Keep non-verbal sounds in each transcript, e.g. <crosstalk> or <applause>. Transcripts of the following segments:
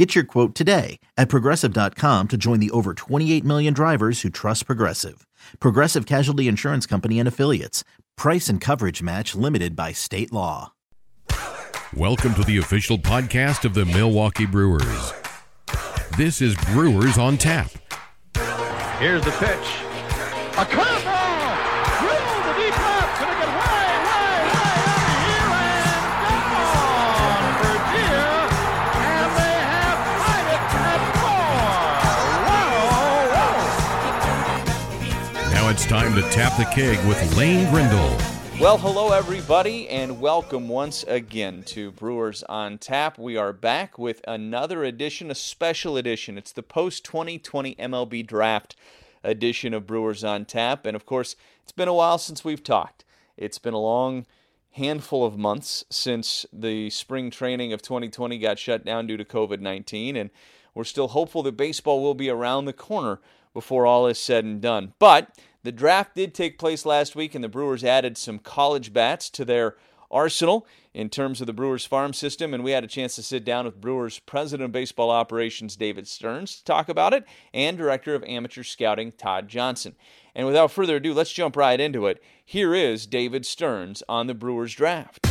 Get your quote today at progressive.com to join the over 28 million drivers who trust Progressive. Progressive Casualty Insurance Company and Affiliates. Price and coverage match limited by state law. Welcome to the official podcast of the Milwaukee Brewers. This is Brewers on Tap. Here's the pitch. A curveball! Time to tap the keg with Lane Grindle. Well, hello everybody, and welcome once again to Brewers on Tap. We are back with another edition, a special edition. It's the post 2020 MLB Draft edition of Brewers on Tap, and of course, it's been a while since we've talked. It's been a long handful of months since the spring training of 2020 got shut down due to COVID 19, and we're still hopeful that baseball will be around the corner before all is said and done. But the draft did take place last week, and the Brewers added some college bats to their arsenal in terms of the Brewers farm system. And we had a chance to sit down with Brewers President of Baseball Operations David Stearns to talk about it, and Director of Amateur Scouting Todd Johnson. And without further ado, let's jump right into it. Here is David Stearns on the Brewers draft.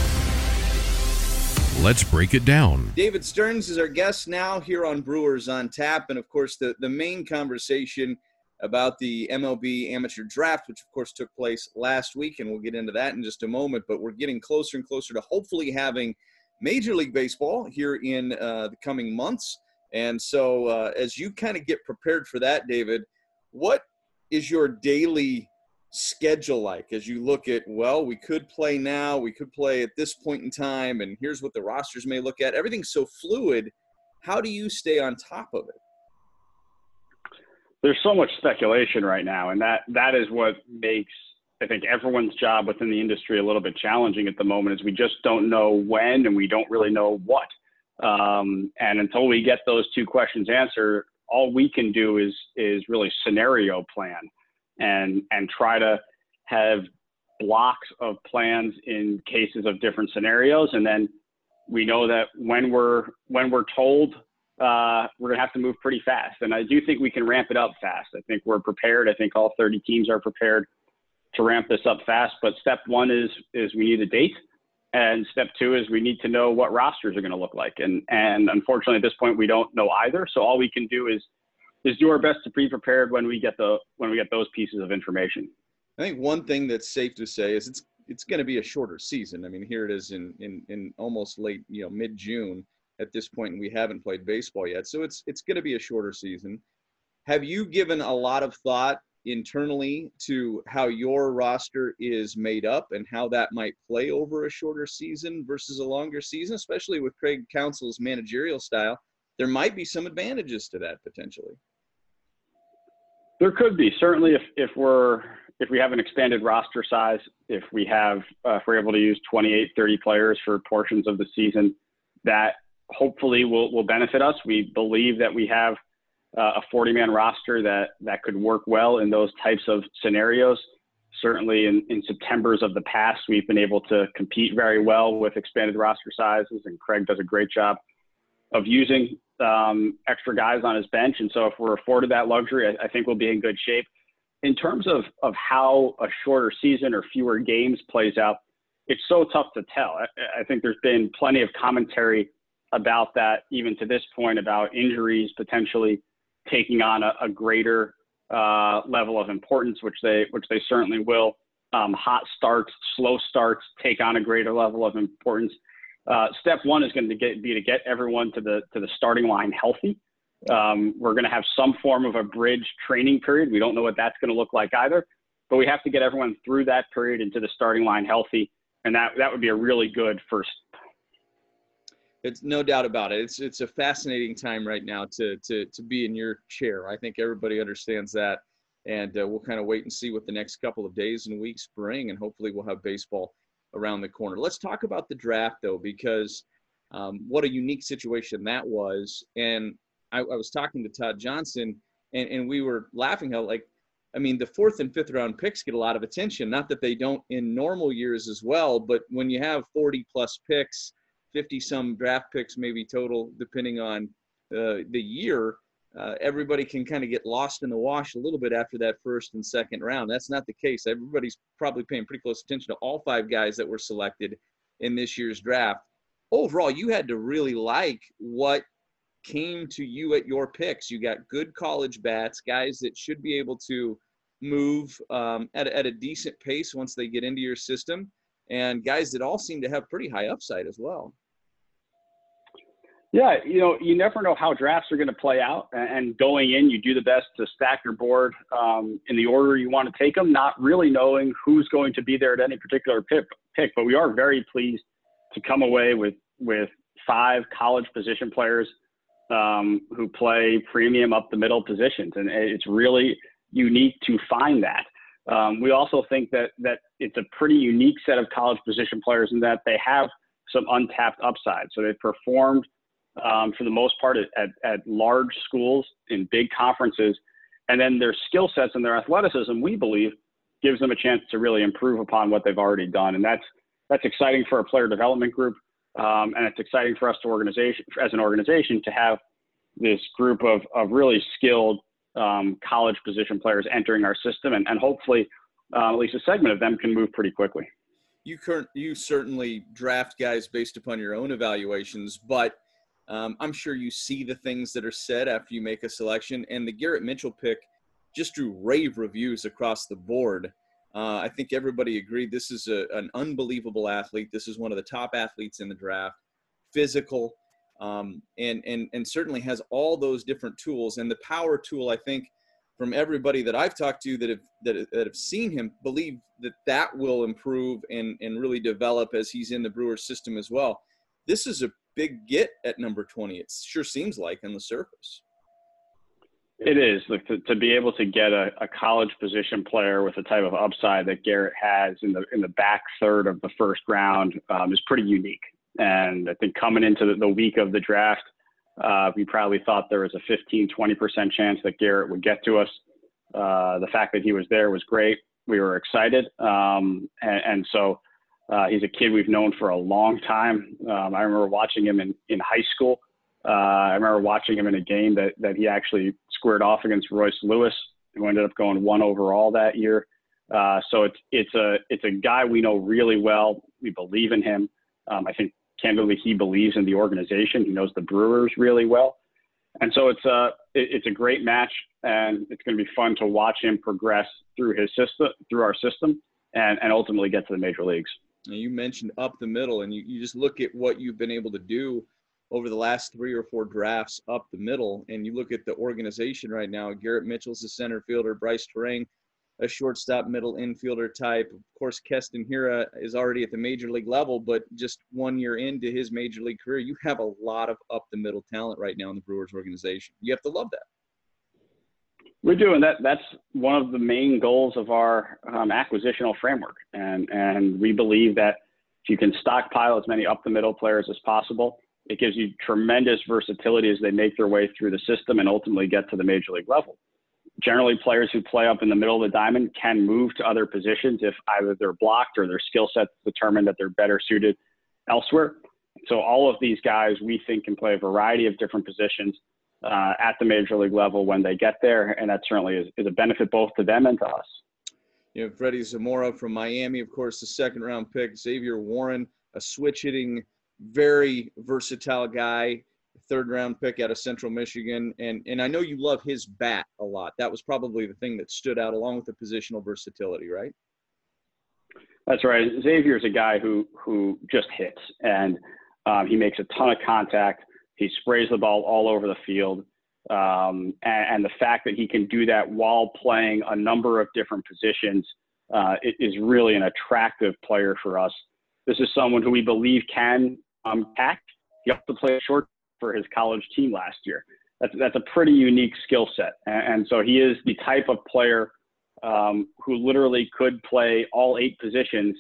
Let's break it down. David Stearns is our guest now here on Brewers on Tap. And of course, the, the main conversation about the MLB amateur draft, which of course took place last week, and we'll get into that in just a moment. But we're getting closer and closer to hopefully having Major League Baseball here in uh, the coming months. And so, uh, as you kind of get prepared for that, David, what is your daily schedule like as you look at, well, we could play now, we could play at this point in time, and here's what the rosters may look at? Everything's so fluid. How do you stay on top of it? There's so much speculation right now, and that that is what makes I think everyone's job within the industry a little bit challenging at the moment. Is we just don't know when, and we don't really know what. Um, and until we get those two questions answered, all we can do is is really scenario plan and and try to have blocks of plans in cases of different scenarios, and then we know that when we're when we're told uh, we're going to have to move pretty fast. And I do think we can ramp it up fast. I think we're prepared. I think all 30 teams are prepared to ramp this up fast. But step one is is we need a date, and step two is we need to know what rosters are going to look like. And and unfortunately, at this point, we don't know either. So all we can do is is do our best to be prepared when we get the when we get those pieces of information. I think one thing that's safe to say is it's it's going to be a shorter season. I mean, here it is in in in almost late, you know, mid June at this point, and we haven't played baseball yet. So it's it's going to be a shorter season. Have you given a lot of thought internally to how your roster is made up and how that might play over a shorter season versus a longer season, especially with Craig Counsell's managerial style? There might be some advantages to that potentially. There could be certainly if if we're if we have an expanded roster size, if we have uh, if we're able to use 28, 30 players for portions of the season, that hopefully will, will benefit us. We believe that we have uh, a 40 man roster that, that could work well in those types of scenarios. Certainly in, in September's of the past, we've been able to compete very well with expanded roster sizes, and Craig does a great job of using um, extra guys on his bench. And so if we're afforded that luxury, I, I think we'll be in good shape. In terms of, of how a shorter season or fewer games plays out, it's so tough to tell. I, I think there's been plenty of commentary about that even to this point about injuries potentially taking on a, a greater uh, level of importance, which they which they certainly will. Um, hot starts, slow starts take on a greater level of importance. Uh, step one is going to get, be to get everyone to the to the starting line healthy. Um, we're going to have some form of a bridge training period. We don't know what that's going to look like either, but we have to get everyone through that period into the starting line healthy, and that that would be a really good first it's no doubt about it. It's it's a fascinating time right now to to to be in your chair. I think everybody understands that. and uh, we'll kind of wait and see what the next couple of days and weeks bring, and hopefully we'll have baseball around the corner. Let's talk about the draft though, because um, what a unique situation that was. And I, I was talking to Todd Johnson, and, and we were laughing how like I mean, the fourth and fifth round picks get a lot of attention. Not that they don't in normal years as well, but when you have 40 plus picks, 50 some draft picks, maybe total, depending on uh, the year, uh, everybody can kind of get lost in the wash a little bit after that first and second round. That's not the case. Everybody's probably paying pretty close attention to all five guys that were selected in this year's draft. Overall, you had to really like what came to you at your picks. You got good college bats, guys that should be able to move um, at, at a decent pace once they get into your system, and guys that all seem to have pretty high upside as well. Yeah, you know, you never know how drafts are going to play out. And going in, you do the best to stack your board um, in the order you want to take them, not really knowing who's going to be there at any particular pick. pick. But we are very pleased to come away with with five college position players um, who play premium up the middle positions, and it's really unique to find that. Um, we also think that that it's a pretty unique set of college position players in that they have some untapped upside. So they've performed um, for the most part at, at, at, large schools in big conferences, and then their skill sets and their athleticism, we believe, gives them a chance to really improve upon what they've already done, and that's that's exciting for a player development group. Um, and it's exciting for us to organization as an organization to have this group of, of really skilled um, college position players entering our system, and, and hopefully uh, at least a segment of them can move pretty quickly. You current you certainly draft guys based upon your own evaluations, but um, I'm sure you see the things that are said after you make a selection. And the Garrett Mitchell pick just drew rave reviews across the board. Uh, I think everybody agreed this is a, an unbelievable athlete. This is one of the top athletes in the draft. Physical, um, and and and certainly has all those different tools. And the power tool, I think, from everybody that I've talked to that have that, that have seen him, believe that that will improve and and really develop as he's in the Brewers system as well. This is a big get at number 20. It sure seems like on the surface. It is like to, to be able to get a, a, college position player with the type of upside that Garrett has in the in the back third of the first round um, is pretty unique. And I think coming into the, the week of the draft, uh, we probably thought there was a 15, 20% chance that Garrett would get to us. Uh, the fact that he was there was great. We were excited. Um, and, and, so uh, he's a kid we've known for a long time. Um, I remember watching him in, in high school. Uh, I remember watching him in a game that, that he actually squared off against Royce Lewis, who ended up going one overall that year. Uh, so it's it's a it's a guy we know really well. We believe in him. Um, I think candidly, he believes in the organization. He knows the Brewers really well, and so it's a it's a great match, and it's going to be fun to watch him progress through his system, through our system, and and ultimately get to the major leagues. You mentioned up the middle, and you, you just look at what you've been able to do over the last three or four drafts up the middle, and you look at the organization right now. Garrett Mitchell's the center fielder, Brice Turang a shortstop, middle infielder type. Of course, Keston Hiura is already at the major league level, but just one year into his major league career, you have a lot of up the middle talent right now in the Brewers organization. You have to love that. We're doing that. That's one of the main goals of our um, acquisitional framework, and and we believe that if you can stockpile as many up the middle players as possible, it gives you tremendous versatility as they make their way through the system and ultimately get to the major league level generally players who play up in the middle of the diamond can move to other positions if either they're blocked or their skill sets determine that they're better suited elsewhere. So all of these guys we think can play a variety of different positions uh, at the major league level when they get there, and that certainly is, is a benefit both to them and to us. You know, Freddy Zamora from Miami, of course, the second round pick. Zavier Warren, a switch hitting, very versatile guy third round pick out of Central Michigan. And, and I know you love his bat a lot. That was probably the thing that stood out along with the positional versatility, right? That's right. Zavier is a guy who, who just hits and um, he makes a ton of contact. He sprays the ball all over the field. Um, and, and, the fact that he can do that while playing a number of different positions uh, is really an attractive player for us. This is someone who we believe can um, pack. He also plays short for his college team last year. that's that's a pretty unique skill set. And, and, so he is the type of player um, who literally could play all eight positions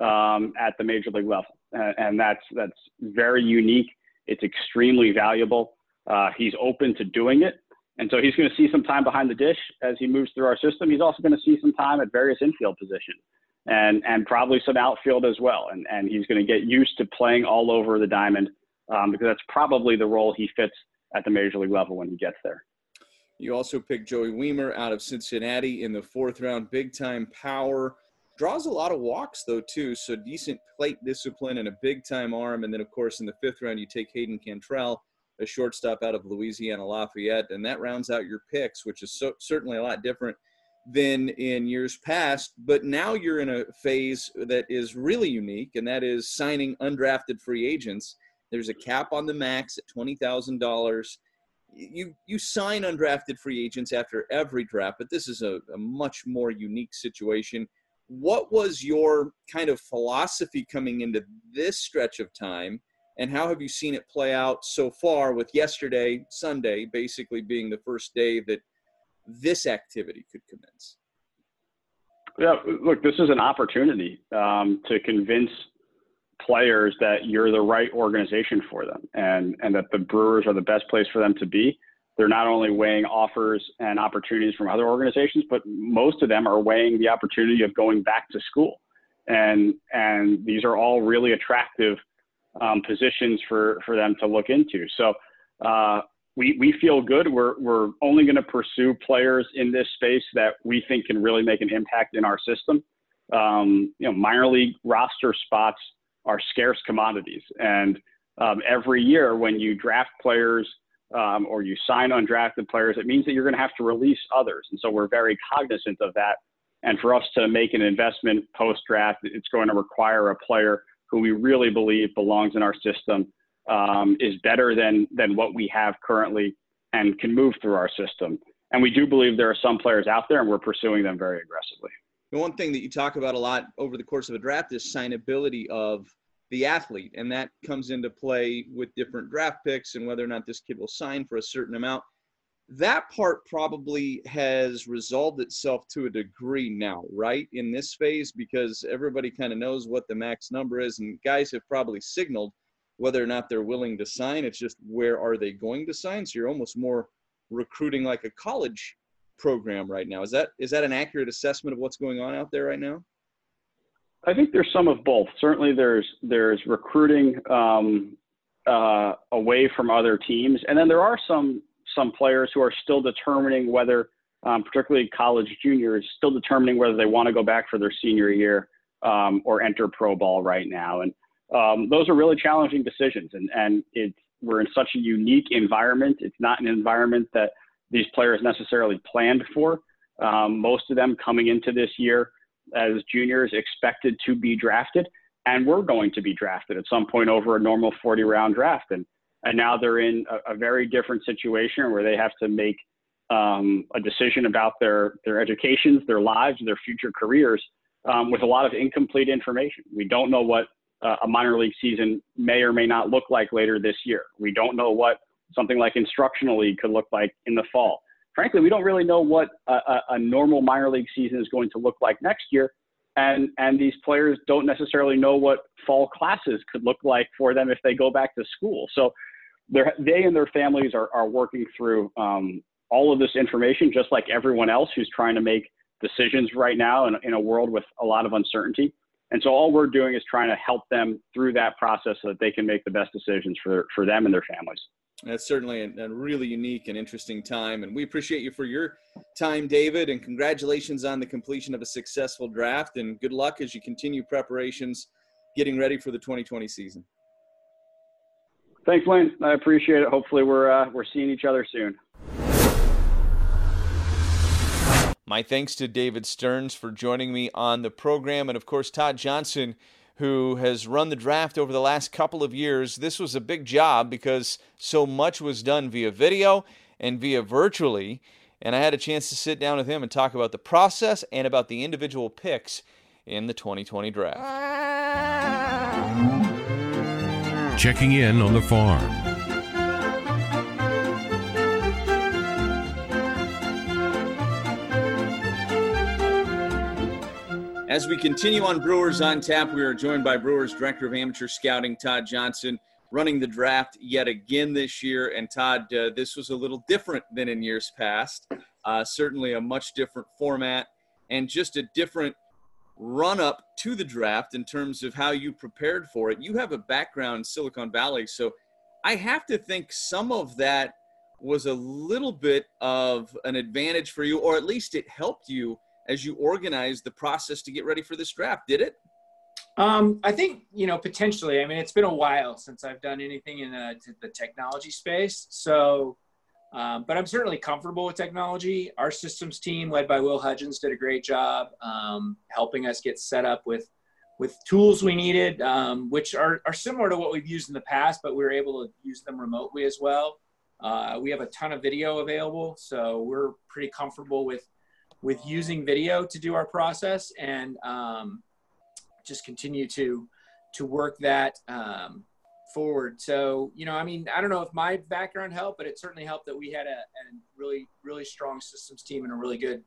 um, at the major league level, and, and, that's that's very unique. It's extremely valuable. Uh, he's open to doing it, and so he's going to see some time behind the dish as he moves through our system. He's also going to see some time at various infield positions. And, and probably some outfield as well. And, and he's going to get used to playing all over the diamond um, because that's probably the role he fits at the major league level when he gets there. You also picked Joey Wiemer out of Cincinnati in the fourth round, big time power. Draws a lot of walks though too, so decent plate discipline and a big time arm. And then of course in the fifth round you take Hayden Cantrell, a shortstop out of Louisiana Lafayette, and that rounds out your picks, which is so, certainly a lot different than in years past. But now you're in a phase that is really unique, and that is signing undrafted free agents. There's a cap on the max at twenty thousand dollars. You you sign undrafted free agents after every draft, but this is a, a much more unique situation. What was your kind of philosophy coming into this stretch of time, and how have you seen it play out so far? With yesterday, Sunday, basically being the first day that this activity could commence. Yeah, look, this is an opportunity um, to convince players that you're the right organization for them and, and that the Brewers are the best place for them to be. They're not only weighing offers and opportunities from other organizations, but most of them are weighing the opportunity of going back to school. And, and these are all really attractive um, positions for, for them to look into. So uh, we, we feel good. We're, we're only going to pursue players in this space that we think can really make an impact in our system. Um, you know, minor league roster spots are scarce commodities. And um, every year when you draft players um, or you sign undrafted players, it means that you're going to have to release others. And so we're very cognizant of that. And for us to make an investment post draft, it's going to require a player who we really believe belongs in our system, um, is better than, than what we have currently, and can move through our system. And we do believe there are some players out there, and we're pursuing them very aggressively. The one thing that you talk about a lot over the course of a draft is signability of the athlete, and that comes into play with different draft picks and whether or not this kid will sign for a certain amount. That part probably has resolved itself to a degree now, right? In this phase, because everybody kind of knows what the max number is, and guys have probably signaled whether or not they're willing to sign. It's just where are they going to sign? So you're almost more recruiting like a college program right now. Is that is that an accurate assessment of what's going on out there right now? I think there's some of both. Certainly, there's there's recruiting um, uh, away from other teams, and then there are some some players who are still determining whether, um, particularly college juniors, still determining whether they want to go back for their senior year um, or enter pro ball right now. And um, those are really challenging decisions, and and it's we're in such a unique environment. It's not an environment that these players necessarily planned for. Um, most of them coming into this year as juniors expected to be drafted, and were going to be drafted at some point over a normal 40 round draft. And, and now they're in a, a very different situation where they have to make um, a decision about their, their educations, their lives, their future careers um, with a lot of incomplete information. We don't know what uh, a minor league season may or may not look like later this year. We don't know what something like instructional league could look like in the fall. Frankly, we don't really know what a, a, a normal minor league season is going to look like next year. And, and these players don't necessarily know what fall classes could look like for them if they go back to school. So they and their families are, are working through um, all of this information, just like everyone else who's trying to make decisions right now in, in a world with a lot of uncertainty. And so all we're doing is trying to help them through that process so that they can make the best decisions for, for them and their families. That's certainly a, a, really unique and interesting time. And we appreciate you for your time, David, and congratulations on the completion of a successful draft. And good luck as you continue preparations getting ready for the 2020 season. Thanks, Lane. I appreciate it. Hopefully, we're, uh, we're seeing each other soon. My thanks to David Stearns for joining me on the program, and of course, Todd Johnson who has run the draft over the last couple of years. This was a big job because so much was done via video and via virtually. And I had a chance to sit down with him and talk about the process and about the individual picks in the 2020 draft. Ah. Checking in on the farm. As we continue on Brewers on Tap, we are joined by Brewers Director of Amateur Scouting, Todd Johnson, running the draft yet again this year. And Todd, uh, this was a little different than in years past. Uh, certainly a much different format and just a different run up to the draft in terms of how you prepared for it. You have a background in Silicon Valley, so I have to think some of that was a little bit of an advantage for you, or at least it helped you as you organized the process to get ready for this draft. Did it? Um, I think you know potentially. I mean, it's been a while since I've done anything in the, the technology space, so. Um, but I'm certainly comfortable with technology. Our systems team, led by Will Hudgens, did a great job um, helping us get set up with with tools we needed, um, which are, are similar to what we've used in the past, but we were able to use them remotely as well. Uh, we have a ton of video available, so we're pretty comfortable with with using video to do our process and um, just continue to to work that um, forward. So you know, I mean, I don't know if my background helped, but it certainly helped that we had a, a really really strong systems team and a really good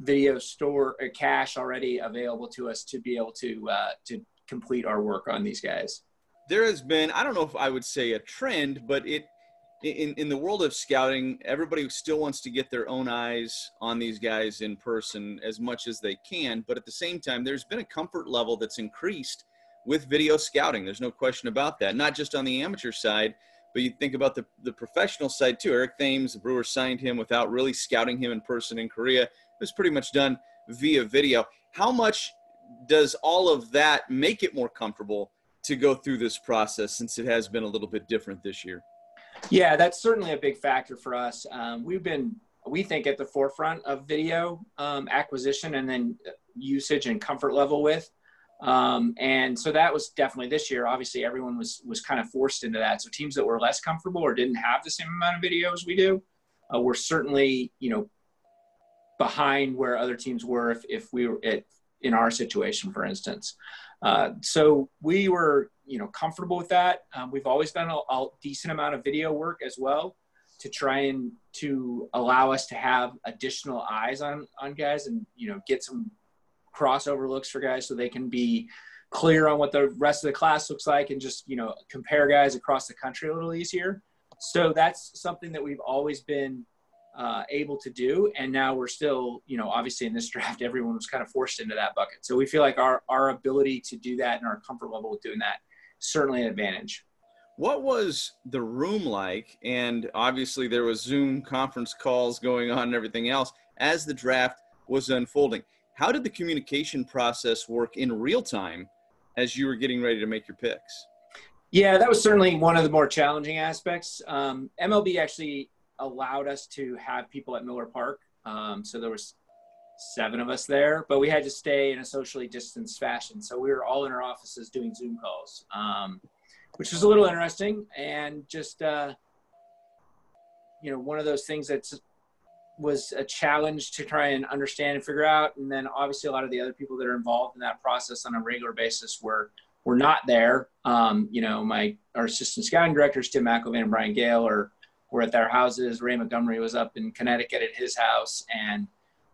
video store or cache already available to us to be able to uh, to complete our work on these guys. There has been, I don't know if I would say a trend, but it in, in the world of scouting, everybody still wants to get their own eyes on these guys in person as much as they can. But at the same time, there's been a comfort level that's increased with video scouting. There's no question about that. Not just on the amateur side, but you think about the, the professional side too. Eric Thames, the Brewers signed him without really scouting him in person in Korea. It was pretty much done via video. How much does all of that make it more comfortable to go through this process since it has been a little bit different this year? Yeah, that's certainly a big factor for us. Um, we've been, we think, at the forefront of video um, acquisition and then usage and comfort level with. Um, and so that was definitely this year. Obviously, everyone was was kind of forced into that. So teams that were less comfortable or didn't have the same amount of video as we do, uh, were certainly you know behind where other teams were if, if we were at, in our situation, for instance. Uh, so we were you know comfortable with that. Um, we've always done a, a, decent amount of video work as well to try and to allow us to have additional eyes on on guys and you know get some crossover looks for guys so they can be clear on what the rest of the class looks like and just you know compare guys across the country a little easier. So that's something that we've always been uh, able to do. And now we're still, you know, obviously in this <laughs> draft, everyone was kind of forced into that bucket. So we feel like our, our ability to do that and our comfort level with doing that certainly an advantage. What was the room like? And obviously, there was Zoom conference calls going on and everything else as the draft was unfolding. How did the communication process work in real time as you were getting ready to make your picks? Yeah, that was certainly one of the more challenging aspects. Um, MLB actually allowed us to have people at Miller Park. Um, so there was seven of us there, but we had to stay in a socially distanced fashion. So we were all in our offices doing Zoom calls, um, which was a little interesting and just, uh, you know, one of those things that was a challenge to try and understand and figure out. And then obviously a lot of the other people that are involved in that process on a regular basis were, were not there. Um, you know, my, our assistant scouting directors, Tim McIlvaine and Brian Gale are, were at their houses. Ray Montgomery was up in Connecticut at his house and,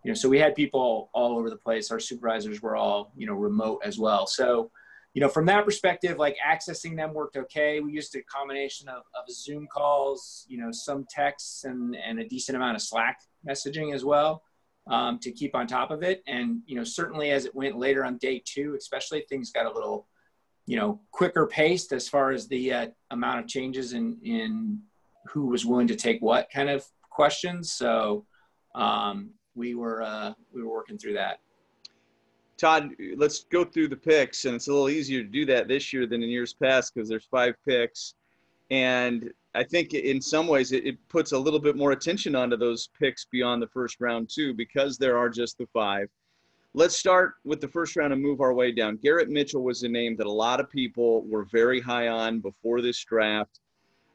you know, so we had people all over the place. Our supervisors were all, you know, remote as well. So, you know, from that perspective, like accessing them worked okay. We used a combination of, of Zoom calls, you know, some texts and, and a decent amount of Slack messaging as well um, to keep on top of it. And, you know, certainly as it went later on day two, especially things got a little, you know, quicker paced as far as the uh, amount of changes in, in who was willing to take what kind of questions. So, um, we were uh, we were working through that. Todd, let's go through the picks, and it's a little easier to do that this year than in years past because there's five picks, and I think in some ways it, it, puts a little bit more attention onto those picks beyond the first round too because there are just the five. Let's start with the first round and move our way down. Garrett Mitchell was a name that a lot of people were very high on before this draft.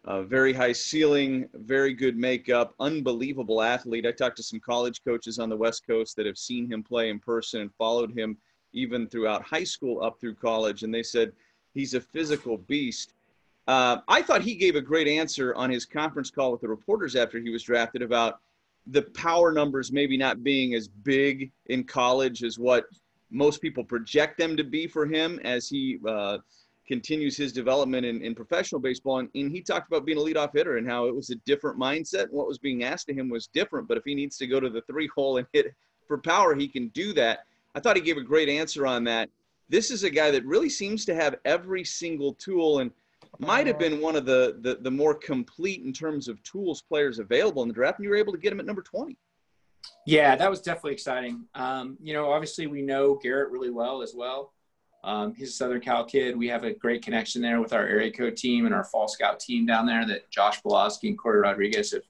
Uh, very high ceiling, very good makeup, unbelievable athlete. I talked to some college coaches on the West Coast that have seen him play in person and followed him even throughout high school up through college, and they said he's a physical beast. Uh, I thought he gave a great answer on his conference call with the reporters after he was drafted about the power numbers maybe not being as big in college as what most people project them to be for him as he uh, continues his development in, in professional baseball. And, and, he talked about being a leadoff hitter and how it was a different mindset. And what was being asked of him was different. But if he needs to go to the three hole and hit for power, he can do that. I thought he gave a great answer on that. This is a guy that really seems to have every single tool and might have been one of the, the, the more complete in terms of tools players available in the draft. And you were able to get him at number 20. Yeah, that was definitely exciting. Um, you know, obviously we know Garrett really well as well. Um, he's a Southern Cal kid. We have a great connection there with our area code team and our fall scout team down there that Josh Belovsky and Corey Rodriguez have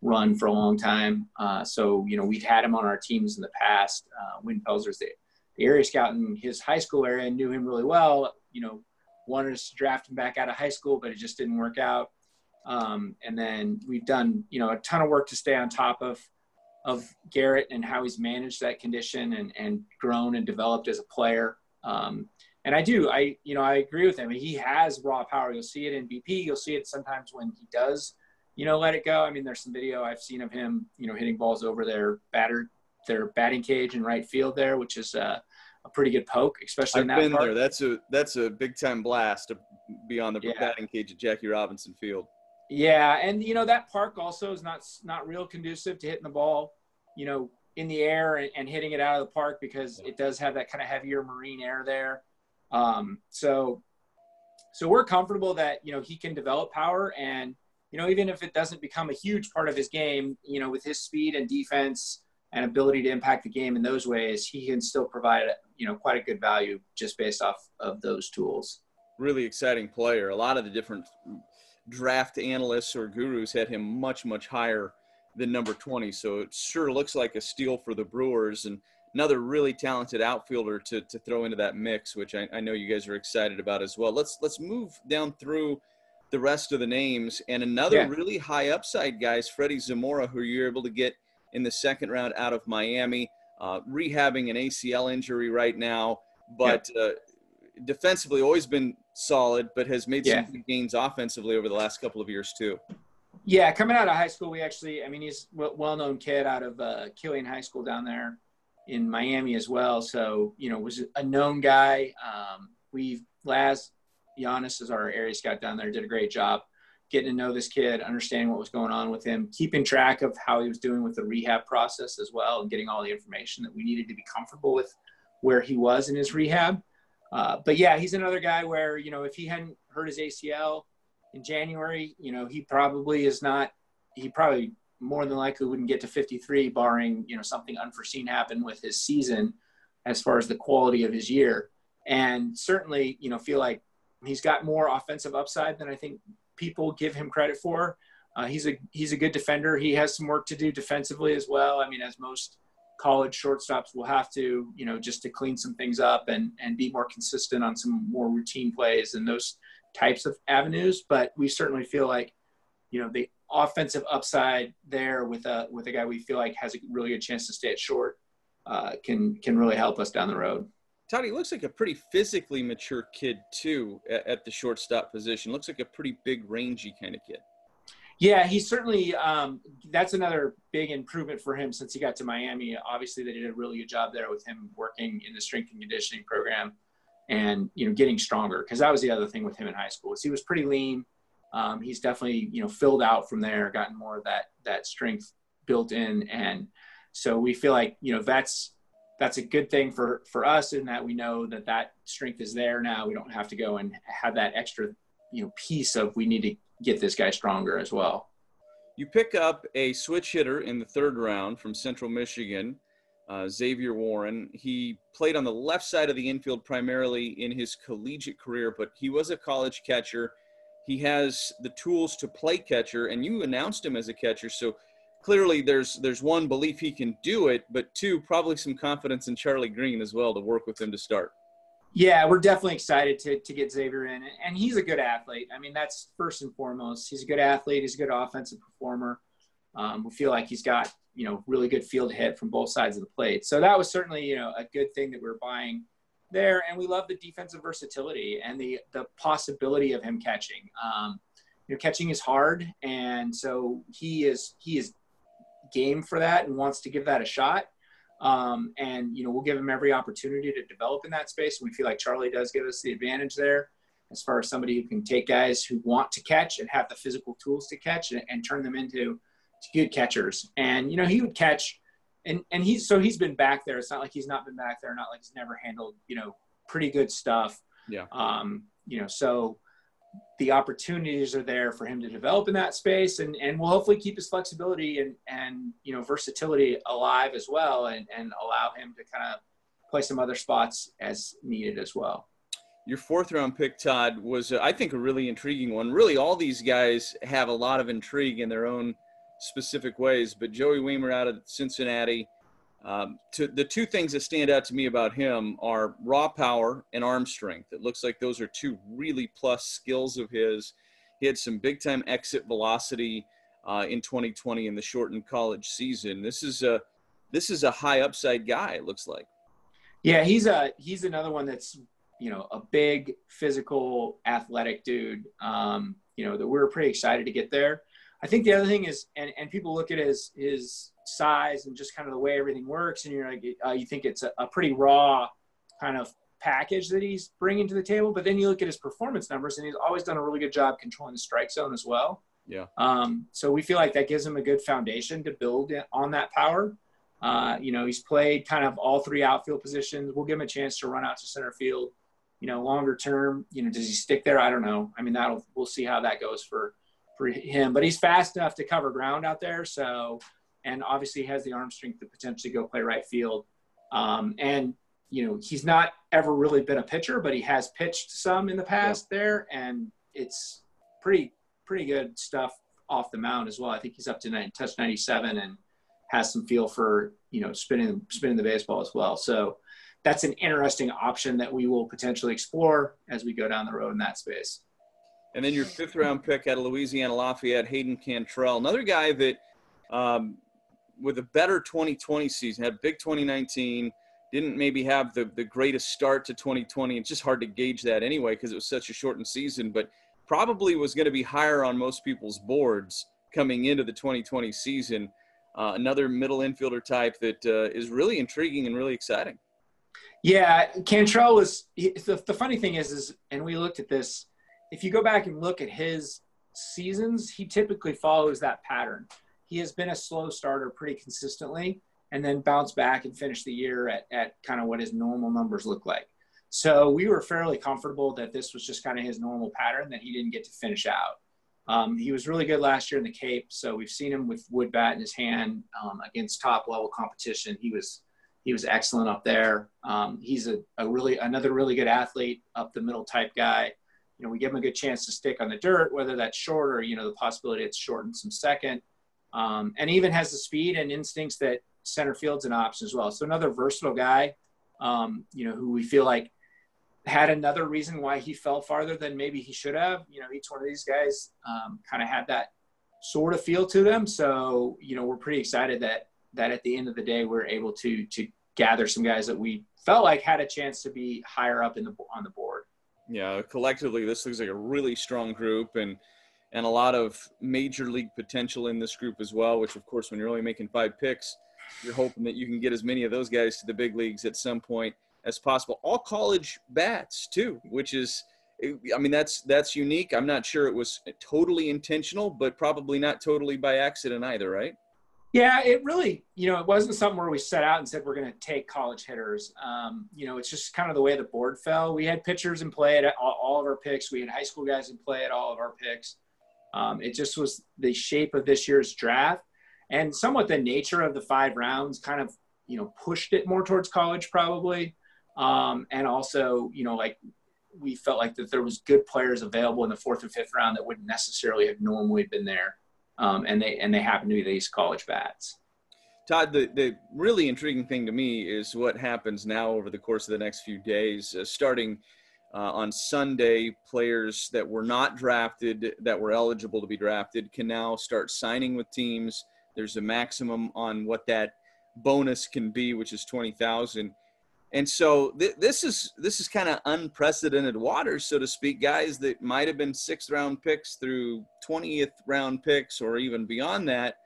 run for a long time. Uh, so, you know, we've had him on our teams in the past. Uh, Wynn Pelzer's the, the area scout in his high school area and knew him really well. You know, wanted us to draft him back out of high school, but it just didn't work out. Um, and then we've done, you know, a ton of work to stay on top of of Garrett and how he's managed that condition and, and grown and developed as a player. Um, and I do, I, you know, I agree with him. He has raw power. You'll see it in BP. You'll see it sometimes when he does, you know, let it go. I mean, there's some video I've seen of him, you know, hitting balls over their batter, their batting cage in right field there, which is uh, a pretty good poke, especially I've in that been park. there. That's a that's a big time blast to be on the Yeah. batting cage at Jackie Robinson Field. Yeah, and you know that park also is not not real conducive to hitting the ball, you know, in the air and, and hitting it out of the park because it does have that kind of heavier marine air there. Um, so, so we're comfortable that you know he can develop power, and you know even if it doesn't become a huge part of his game, you know with his speed and defense and ability to impact the game in those ways, he can still provide you know quite a good value just based off of those tools. Really exciting player. A lot of the different draft analysts or gurus had him much much higher than number 20. So it sure looks like a steal for the Brewers and another really talented outfielder to, to throw into that mix, which I, I know you guys are excited about as well. Let's let's move down through the rest of the names and another Yeah. really high upside guys, Freddy Zamora, who you're able to get in the second round out of Miami, uh, rehabbing an ACL injury right now, but uh, defensively always been solid, but has made Yeah. some gains offensively over the last couple of years too. Yeah, coming out of high school, we actually, I mean, he's a well-known kid out of uh, Killian High School down there in Miami as well. So, you know, was a known guy. Um, we've, Laz Giannis is our area scout down there, did a great job getting to know this kid, understanding what was going on with him, keeping track of how he was doing with the rehab process as well, and getting all the information that we needed to be comfortable with where he was in his rehab. Uh, but yeah, he's another guy where, you know, if he hadn't hurt his ACL, in January, you know, he probably is not, he probably more than likely wouldn't get to 53, barring, you know, something unforeseen happen with his season as far as the quality of his year. And certainly, you know, feel like he's got more offensive upside than I think people give him credit for. Uh, he's a he's a good defender. He has some work to do defensively as well. I mean, as most college shortstops will have to, you know, just to clean some things up and and be more consistent on some more routine plays and those types of avenues. But we certainly feel like, you know, the offensive upside there with a with a guy we feel like has a really good chance to stay at short uh, can can really help us down the road. Toddy looks like a pretty physically mature kid too at, at the shortstop position. Looks like a pretty big, rangy kind of kid. Yeah, he's certainly. Um, that's another big improvement for him since he got to Miami. Obviously, they did a really good job there with him working in the strength and conditioning program, and you know getting stronger. Because that was the other thing with him in high school is he was pretty lean. Um, he's definitely you know filled out from there, gotten more of that that strength built in, and so we feel like you know that's that's a good thing for for us in that we know that that strength is there now. We don't have to go and have that extra you know piece of we need to get this guy stronger as well. You pick up a switch hitter in the third round from Central Michigan, uh, Zavier Warren. He played on the left side of the infield primarily in his collegiate career, but he was a college catcher. He has the tools to play catcher, and you announced him as a catcher. So clearly, there's there's one belief he can do it, but two probably some confidence in Charlie Greene as well to work with him to start. Yeah, we're definitely excited to, to get Zavier in. And he's a good athlete. I mean, that's first and foremost. He's a good athlete. He's a good offensive performer. Um, we feel like he's got, you know, really good field hit from both sides of the plate. So that was certainly, you know, a good thing that we are buying there. And we love the defensive versatility and the, the possibility of him catching. Um, you know, catching is hard. And so he is, he is game for that and wants to give that a shot. Um, and you know we'll give him every opportunity to develop in that space. We feel like Charlie does give us the advantage there, as far as somebody who can take guys who want to catch and have the physical tools to catch and, and turn them into good catchers. And you know he would catch, and and he's so he's been back there. It's not like he's not been back there. Not like he's never handled you know pretty good stuff. Yeah. Um, you know so the opportunities are there for him to develop in that space and, and we'll hopefully keep his flexibility and, and you know versatility alive as well and, and allow him to kind of play some other spots as needed as well your fourth round pick todd was uh, i think a really intriguing one really all these guys have a lot of intrigue in their own specific ways but joey wiemer out of cincinnati um, to, the two things that stand out to me about him are raw power and arm strength. It looks like those are two really plus skills of his. He had some big time exit velocity uh, in 2020 in the shortened college season. This is a this is a high upside guy. It looks like. Yeah, he's a he's another one that's you know a big physical athletic dude. Um, you know that we're pretty excited to get there. I think the other thing is, and, and people look at his his size and just kind of the way everything works, and you're like, uh, you think it's a, a, pretty raw kind of package that he's bringing to the table. But then you look at his performance numbers, and he's always done a really good job controlling the strike zone as well. Yeah. Um, so we feel like that gives him a good foundation to build on that power. Uh, you know, he's played kind of all three outfield positions. We'll give him a chance to run out to center field. You know, longer term, you know, does he stick there? I don't know. I mean, that'll we'll see how that goes for for him. But he's fast enough to cover ground out there. So and obviously has the arm strength to potentially go play right field. Um, and you know, he's not ever really been a pitcher, but he has pitched some in the past there, and it's pretty pretty good stuff off the mound as well. I think he's up to nine, touch 97 and has some feel for you know spinning spinning the baseball as well. So that's an interesting option that we will potentially explore as we go down the road in that space. And then your fifth round pick out of Louisiana Lafayette, Hayden Cantrell, another guy that um, with a better 2020 season, had big 2019, didn't maybe have the, the greatest start to 2020. It's just hard to gauge that anyway because it was such a shortened season, but probably was going to be higher on most people's boards coming into the 2020 season. Uh, another middle infielder type that uh, is really intriguing and really exciting. Yeah, Cantrell was the, the funny thing is, is and we looked at this. If you go back and look at his seasons, he typically follows that pattern he has been a slow starter pretty consistently and then bounce back and finish the year at, at kind of what his normal numbers look like. So we were fairly comfortable that this was just kind of his normal pattern that he didn't get to finish out. Um, he was really good last year in the Cape, so we've seen him with wood bat in his hand um, against top level competition. He was he was excellent up there. Um, he's a, a, really another really good athlete, up the middle type guy. You know, we give him a good chance to stick on the dirt, whether that's short or you know the possibility it's short shortened some second um, and even has the speed and instincts that center field's an option as well. So another versatile guy, um, you know, who we feel like had another reason why he fell farther than maybe he should have. You know, each one of these guys um, kind of had that sort of feel to them. So you know, we're pretty excited that that at the end of the day we're able to to gather some guys that we felt like had a chance to be higher up in the on the board. Yeah, collectively, this looks like a really strong group and and a lot of major league potential in this group as well, which, of course, when you're only making five picks, you're hoping that you can get as many of those guys to the big leagues at some point as possible. All college bats, too, which is. I mean that's that's unique. I'm not sure it was totally intentional, but probably not totally by accident either, right? Yeah, it really, you know, it wasn't something where we set out and said we're going to take college hitters. Um, you know, it's just kind of the way the board fell. We had pitchers in play at all, all, of our picks. We had high school guys in play at all of our picks. Um, it just was the shape of this year's draft and somewhat the nature of the five rounds kind of, you know, pushed it more towards college probably. Um, and also, you know, like we felt like that there was good players available in the fourth or fifth round that wouldn't necessarily have normally been there. Um, and they, and they happen to be these college bats. Todd, the, the really intriguing thing to me is what happens now over the course of the next few days, uh, starting – uh, on Sunday, players that were not drafted, that were eligible to be drafted, can now start signing with teams. There's a maximum on what that bonus can be, which is twenty thousand. And so th- this is this is kind of unprecedented waters, so to speak. Guys that might have been sixth round picks through twentieth round picks, or even beyond that,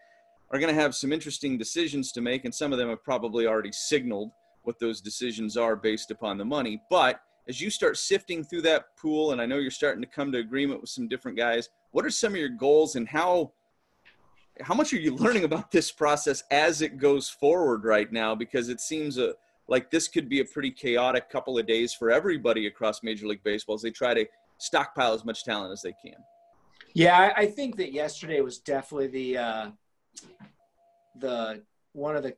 are going to have some interesting decisions to make, and some of them have probably already signaled what those decisions are based upon the money. But as you start sifting through that pool, and I know you're starting to come to agreement with some different guys, what are some of your goals and how how much are you <laughs> learning about this process as it goes forward right now? Because it seems a, like this could be a pretty chaotic couple of days for everybody across Major League Baseball as they try to stockpile as much talent as they can. Yeah, I think that yesterday was definitely the uh, the one of the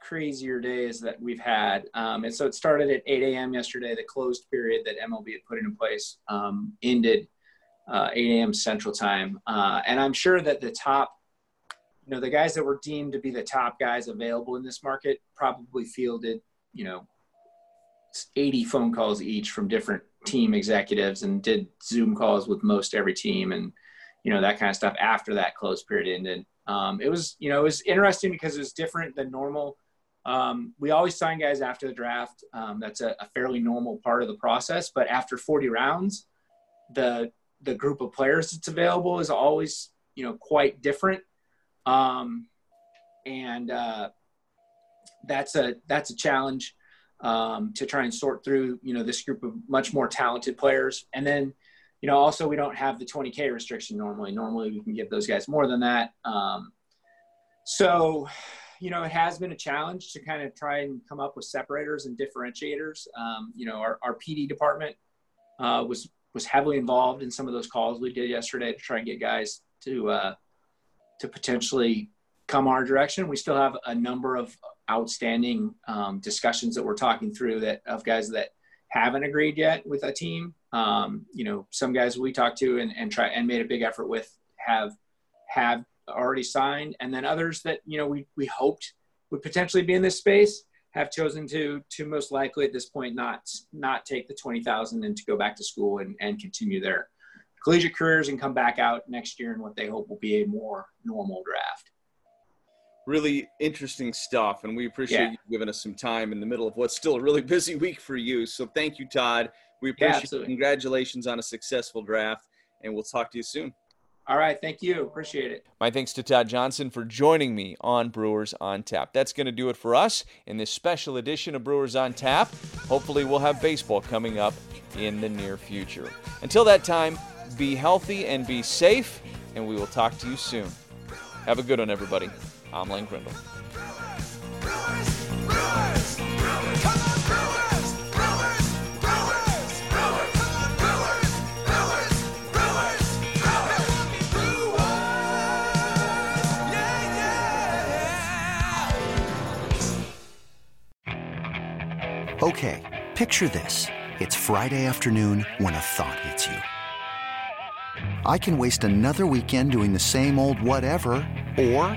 crazier days that we've had. Um, and so it started at 8 a.m. yesterday. The closed period that MLB had put in place um, ended uh, 8 a.m. Central Time, uh, and I'm sure that the top you know, the guys that were deemed to be the top guys available in this market probably fielded, you know, 80 phone calls each from different team executives and did Zoom calls with most every team and, you know, that kind of stuff after that close period ended. Um, it was, you know, it was interesting because it was different than normal. Um, we always sign guys after the draft. Um, that's a, a, fairly normal part of the process. But after 40 rounds, the the group of players that's available is always, you know, quite different. Um, and uh, that's a that's a challenge um, to try and sort through you know this group of much more talented players. And then you know also we don't have the 20k restriction normally. Normally we can give those guys more than that. Um, so you know it has been a challenge to kind of try and come up with separators and differentiators. Um, you know our, our PD department uh, was was heavily involved in some of those calls we did yesterday to try and get guys to uh, to potentially come our direction. We still have a number of outstanding um, discussions that we're talking through that of guys that haven't agreed yet with a team. Um, you know, some guys we talked to and, and try and made a big effort with have have already signed, and then others that you know we we hoped would potentially be in this space have chosen to to most likely at this point not not take the twenty thousand and to go back to school and, and continue their collegiate careers and come back out next year in what they hope will be a more normal draft. Really interesting stuff, and we appreciate yeah. you giving us some time in the middle of what's still a really <laughs> busy week for you. So thank you, Tod. We appreciate yeah, Congratulations on a successful draft, and we'll talk to you soon. All right, thank you. Appreciate it. My thanks to Tod Johnson for joining me on Brewers on Tap. That's going to do it for us in this special edition of Brewers on Tap. Hopefully, we'll have baseball coming up in the near future. Until that time, be healthy and be safe, and we will talk to you soon. Have a good one, everybody. I'm Lane Grindle. Okay, picture this. It's Friday afternoon when a thought hits you. I can waste another weekend doing the same old whatever, or